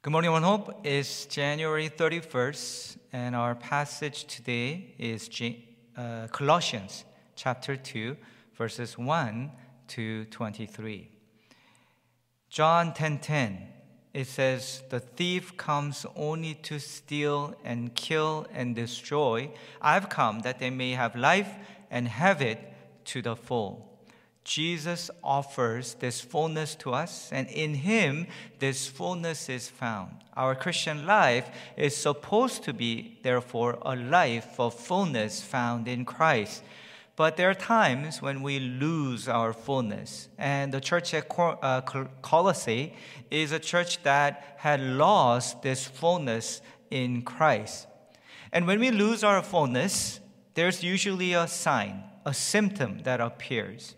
Good morning, One Hope. It's January 31st, and our passage today is uh, Colossians chapter 2, verses 1 to 23. John 10:10 10, it says, "The thief comes only to steal and kill and destroy. I've come that they may have life and have it to the full." Jesus offers this fullness to us, and in Him, this fullness is found. Our Christian life is supposed to be, therefore, a life of fullness found in Christ. But there are times when we lose our fullness. And the church at uh, Colossae is a church that had lost this fullness in Christ. And when we lose our fullness, there's usually a sign, a symptom that appears.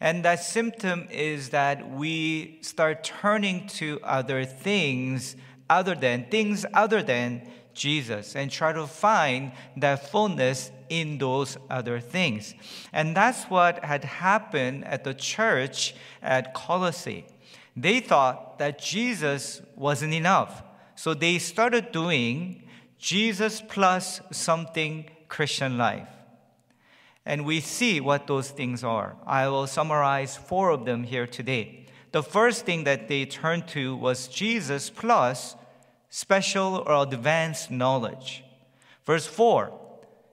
And that symptom is that we start turning to other things other than, things other than Jesus, and try to find that fullness in those other things. And that's what had happened at the church at Colossae. They thought that Jesus wasn't enough. So they started doing Jesus plus something Christian life and we see what those things are. I will summarize four of them here today. The first thing that they turned to was Jesus plus special or advanced knowledge. Verse 4,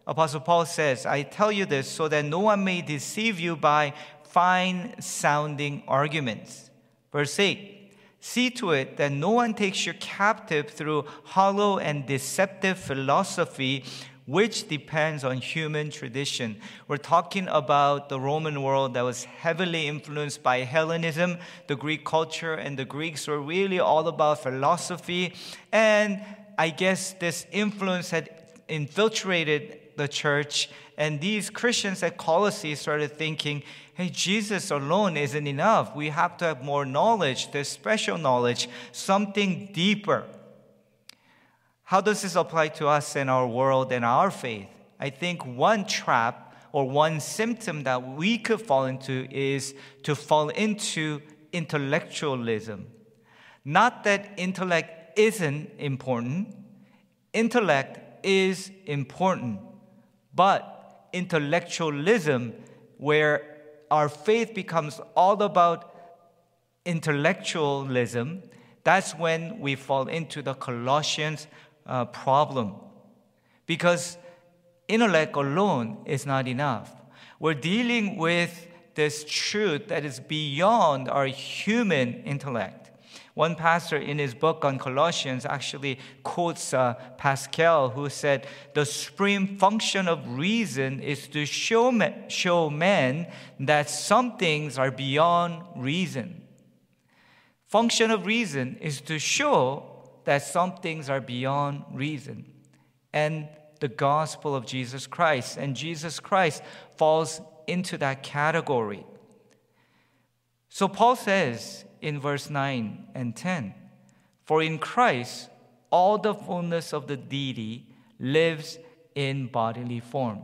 Apostle Paul says, I tell you this so that no one may deceive you by fine sounding arguments. Verse 8, see to it that no one takes you captive through hollow and deceptive philosophy which depends on human tradition. We're talking about the Roman world that was heavily influenced by Hellenism, the Greek culture, and the Greeks were really all about philosophy. And I guess this influence had infiltrated the church, and these Christians at Colossae started thinking, hey, Jesus alone isn't enough. We have to have more knowledge, this special knowledge, something deeper. How does this apply to us and our world and our faith? I think one trap or one symptom that we could fall into is to fall into intellectualism. Not that intellect isn't important, intellect is important, but intellectualism, where our faith becomes all about intellectualism, that's when we fall into the Colossians uh, problem because intellect alone is not enough. We're dealing with this truth that is beyond our human intellect. One pastor in his book on Colossians actually quotes uh, Pascal, who said, The supreme function of reason is to show, show men that some things are beyond reason. Function of reason is to show that some things are beyond reason. And the gospel of Jesus Christ. And Jesus Christ falls into that category. So Paul says in verse 9 and 10 For in Christ, all the fullness of the deity lives in bodily form.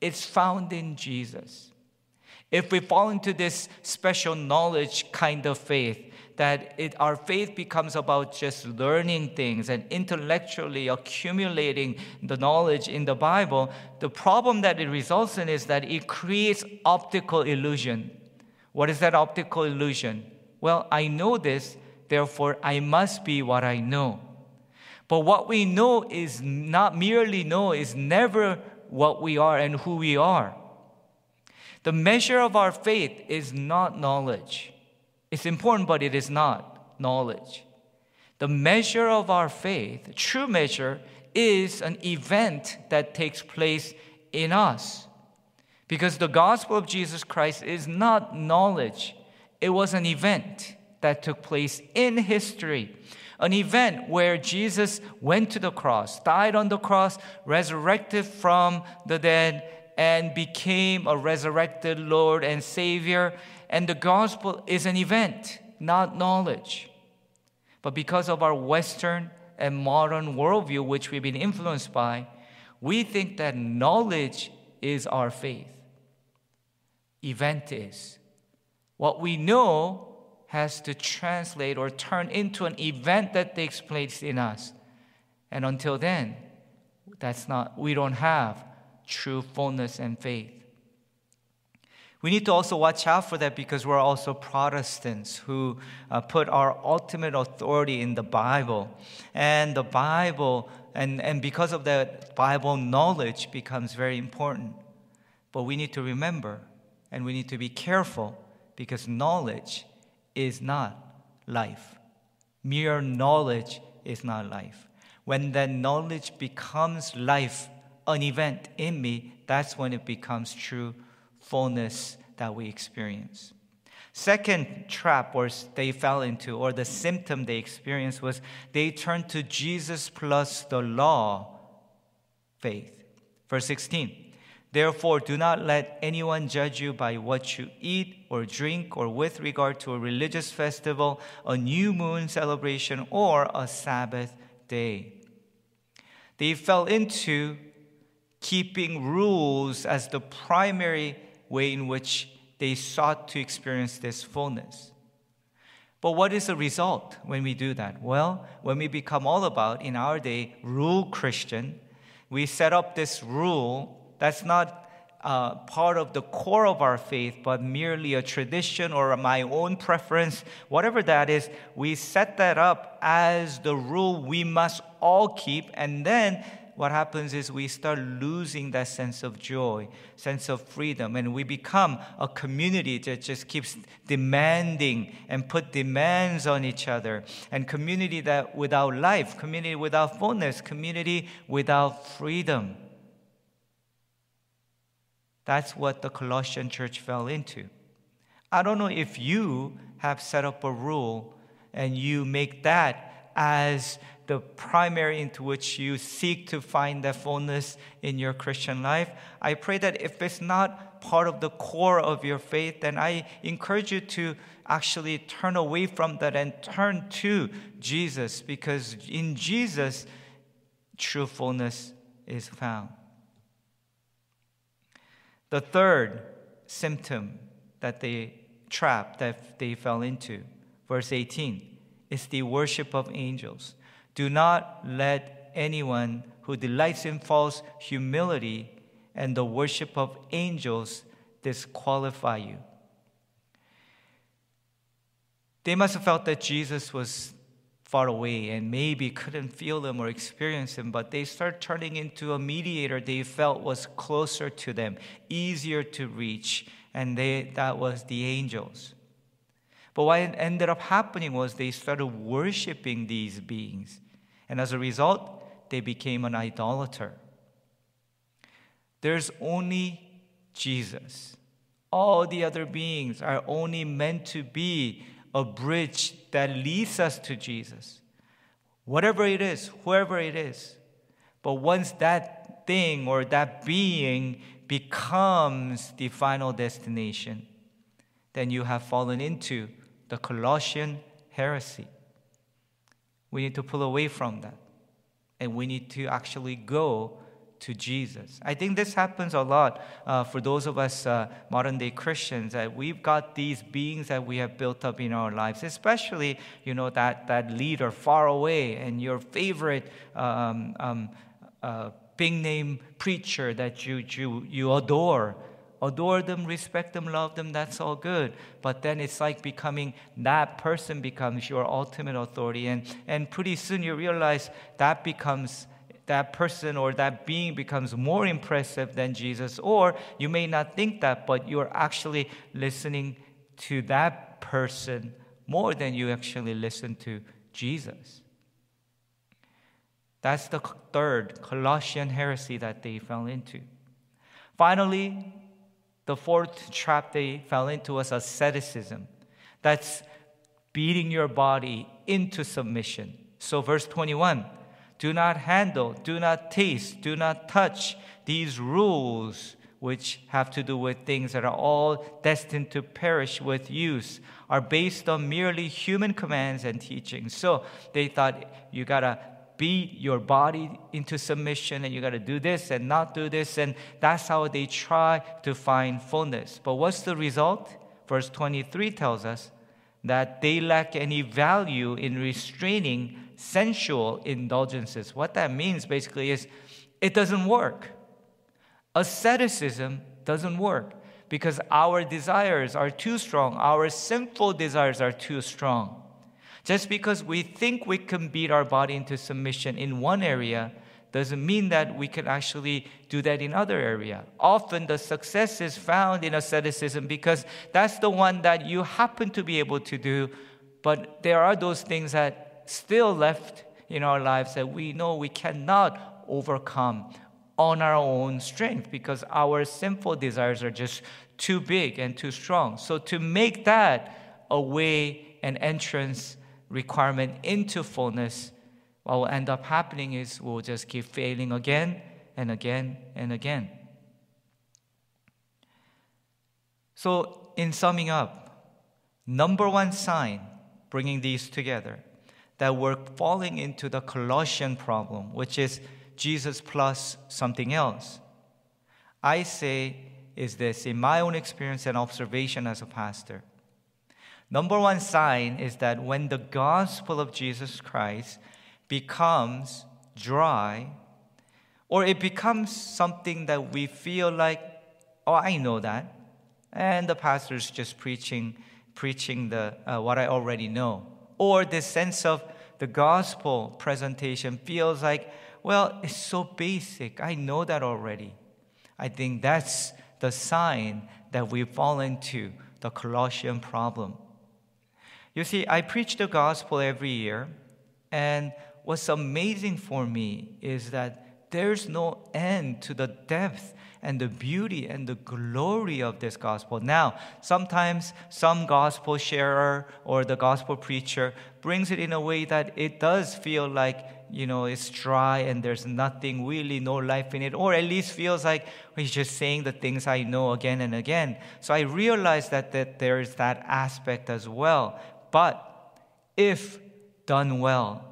It's found in Jesus. If we fall into this special knowledge kind of faith, that it, our faith becomes about just learning things and intellectually accumulating the knowledge in the Bible, the problem that it results in is that it creates optical illusion. What is that optical illusion? Well, I know this, therefore I must be what I know. But what we know is not merely know, is never what we are and who we are. The measure of our faith is not knowledge. It's important, but it is not knowledge. The measure of our faith, true measure, is an event that takes place in us. Because the gospel of Jesus Christ is not knowledge, it was an event that took place in history. An event where Jesus went to the cross, died on the cross, resurrected from the dead, and became a resurrected Lord and Savior and the gospel is an event, not knowledge. But because of our Western and modern worldview, which we've been influenced by, we think that knowledge is our faith. Event is. What we know has to translate or turn into an event that takes place in us. And until then, that's not we don't have true fullness and faith. We need to also watch out for that because we're also Protestants who uh, put our ultimate authority in the Bible. And the Bible, and, and because of that, Bible knowledge becomes very important. But we need to remember and we need to be careful because knowledge is not life. Mere knowledge is not life. When that knowledge becomes life, an event in me, that's when it becomes true fullness that we experience. Second trap or they fell into, or the symptom they experienced was they turned to Jesus plus the law faith. Verse 16. Therefore, do not let anyone judge you by what you eat or drink, or with regard to a religious festival, a new moon celebration, or a Sabbath day. They fell into keeping rules as the primary way in which they sought to experience this fullness. But what is the result when we do that? Well, when we become all about, in our day, rule Christian, we set up this rule that's not uh, part of the core of our faith, but merely a tradition or my own preference, whatever that is, we set that up as the rule we must all keep, and then what happens is we start losing that sense of joy, sense of freedom, and we become a community that just keeps demanding and put demands on each other. And community that without life, community without fullness, community without freedom. That's what the Colossian church fell into. I don't know if you have set up a rule and you make that as the primary into which you seek to find that fullness in your Christian life. I pray that if it's not part of the core of your faith, then I encourage you to actually turn away from that and turn to Jesus because in Jesus, true fullness is found. The third symptom that they trap that they fell into, verse 18, is the worship of angels. Do not let anyone who delights in false humility and the worship of angels disqualify you. They must have felt that Jesus was far away and maybe couldn't feel him or experience him, but they start turning into a mediator they felt was closer to them, easier to reach, and they, that was the angels. But what ended up happening was they started worshiping these beings. And as a result, they became an idolater. There's only Jesus. All the other beings are only meant to be a bridge that leads us to Jesus. Whatever it is, whoever it is. But once that thing or that being becomes the final destination, then you have fallen into the Colossian heresy. We need to pull away from that. And we need to actually go to Jesus. I think this happens a lot uh, for those of us uh, modern day Christians that we've got these beings that we have built up in our lives, especially, you know, that, that leader far away and your favorite um, um, uh, big name preacher that you, you, you adore adore them, respect them, love them, that's all good. But then it's like becoming that person becomes your ultimate authority. And, and pretty soon you realize that becomes that person or that being becomes more impressive than Jesus. Or you may not think that, but you're actually listening to that person more than you actually listen to Jesus. That's the third Colossian heresy that they fell into. Finally, the fourth trap they fell into was asceticism. That's beating your body into submission. So, verse 21 do not handle, do not taste, do not touch these rules, which have to do with things that are all destined to perish with use, are based on merely human commands and teachings. So they thought you gotta beat your body into submission and you got to do this and not do this. And that's how they try to find fullness. But what's the result? Verse 23 tells us that they lack any value in restraining sensual indulgences. What that means basically is it doesn't work. Asceticism doesn't work because our desires are too strong, our sinful desires are too strong. Just because we think we can beat our body into submission in one area doesn't mean that we can actually do that in other area. Often the success is found in asceticism because that's the one that you happen to be able to do, but there are those things that still left in our lives that we know we cannot overcome on our own strength because our sinful desires are just too big and too strong. So to make that a way, and entrance requirement into fullness, what will end up happening is we'll just keep failing again and again and again. So, in summing up, number one sign bringing these together that we're falling into the Colossian problem, which is Jesus plus something else. I say is this in my own experience and observation as a pastor. Number one sign is that when the gospel of Jesus Christ becomes dry, or it becomes something that we feel like, oh, I know that, and the pastor's just preaching, preaching the uh, what I already know, or this sense of the gospel presentation feels like, well, it's so basic. I know that already. I think that's the sign that we fall into the Colossian problem. You see, I preach the gospel every year, and what's amazing for me is that there's no end to the depth and the beauty and the glory of this gospel. Now, sometimes some gospel sharer or the gospel preacher brings it in a way that it does feel like you know it's dry and there's nothing really no life in it or at least feels like he's just saying the things i know again and again so i realize that, that there is that aspect as well but if done well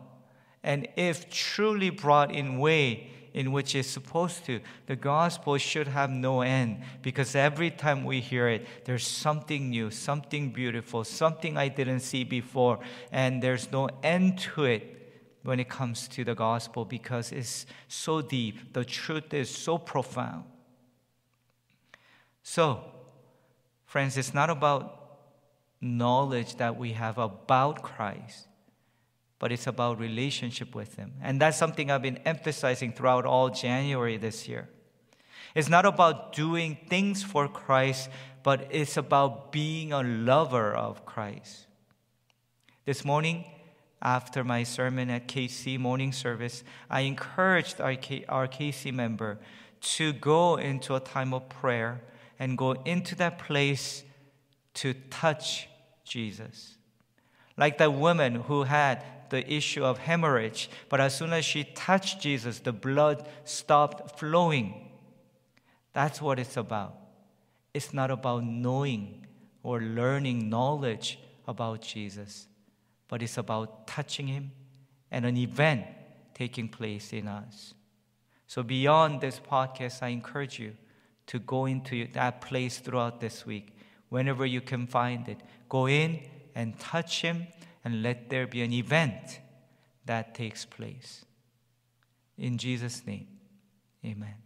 and if truly brought in way in which it's supposed to. The gospel should have no end because every time we hear it, there's something new, something beautiful, something I didn't see before, and there's no end to it when it comes to the gospel because it's so deep. The truth is so profound. So, friends, it's not about knowledge that we have about Christ but it's about relationship with Him. And that's something I've been emphasizing throughout all January this year. It's not about doing things for Christ, but it's about being a lover of Christ. This morning, after my sermon at KC morning service, I encouraged our, K- our KC member to go into a time of prayer and go into that place to touch Jesus. Like that woman who had the issue of hemorrhage, but as soon as she touched Jesus, the blood stopped flowing. That's what it's about. It's not about knowing or learning knowledge about Jesus, but it's about touching Him and an event taking place in us. So, beyond this podcast, I encourage you to go into that place throughout this week. Whenever you can find it, go in and touch Him and let there be an event that takes place. In Jesus' name, amen.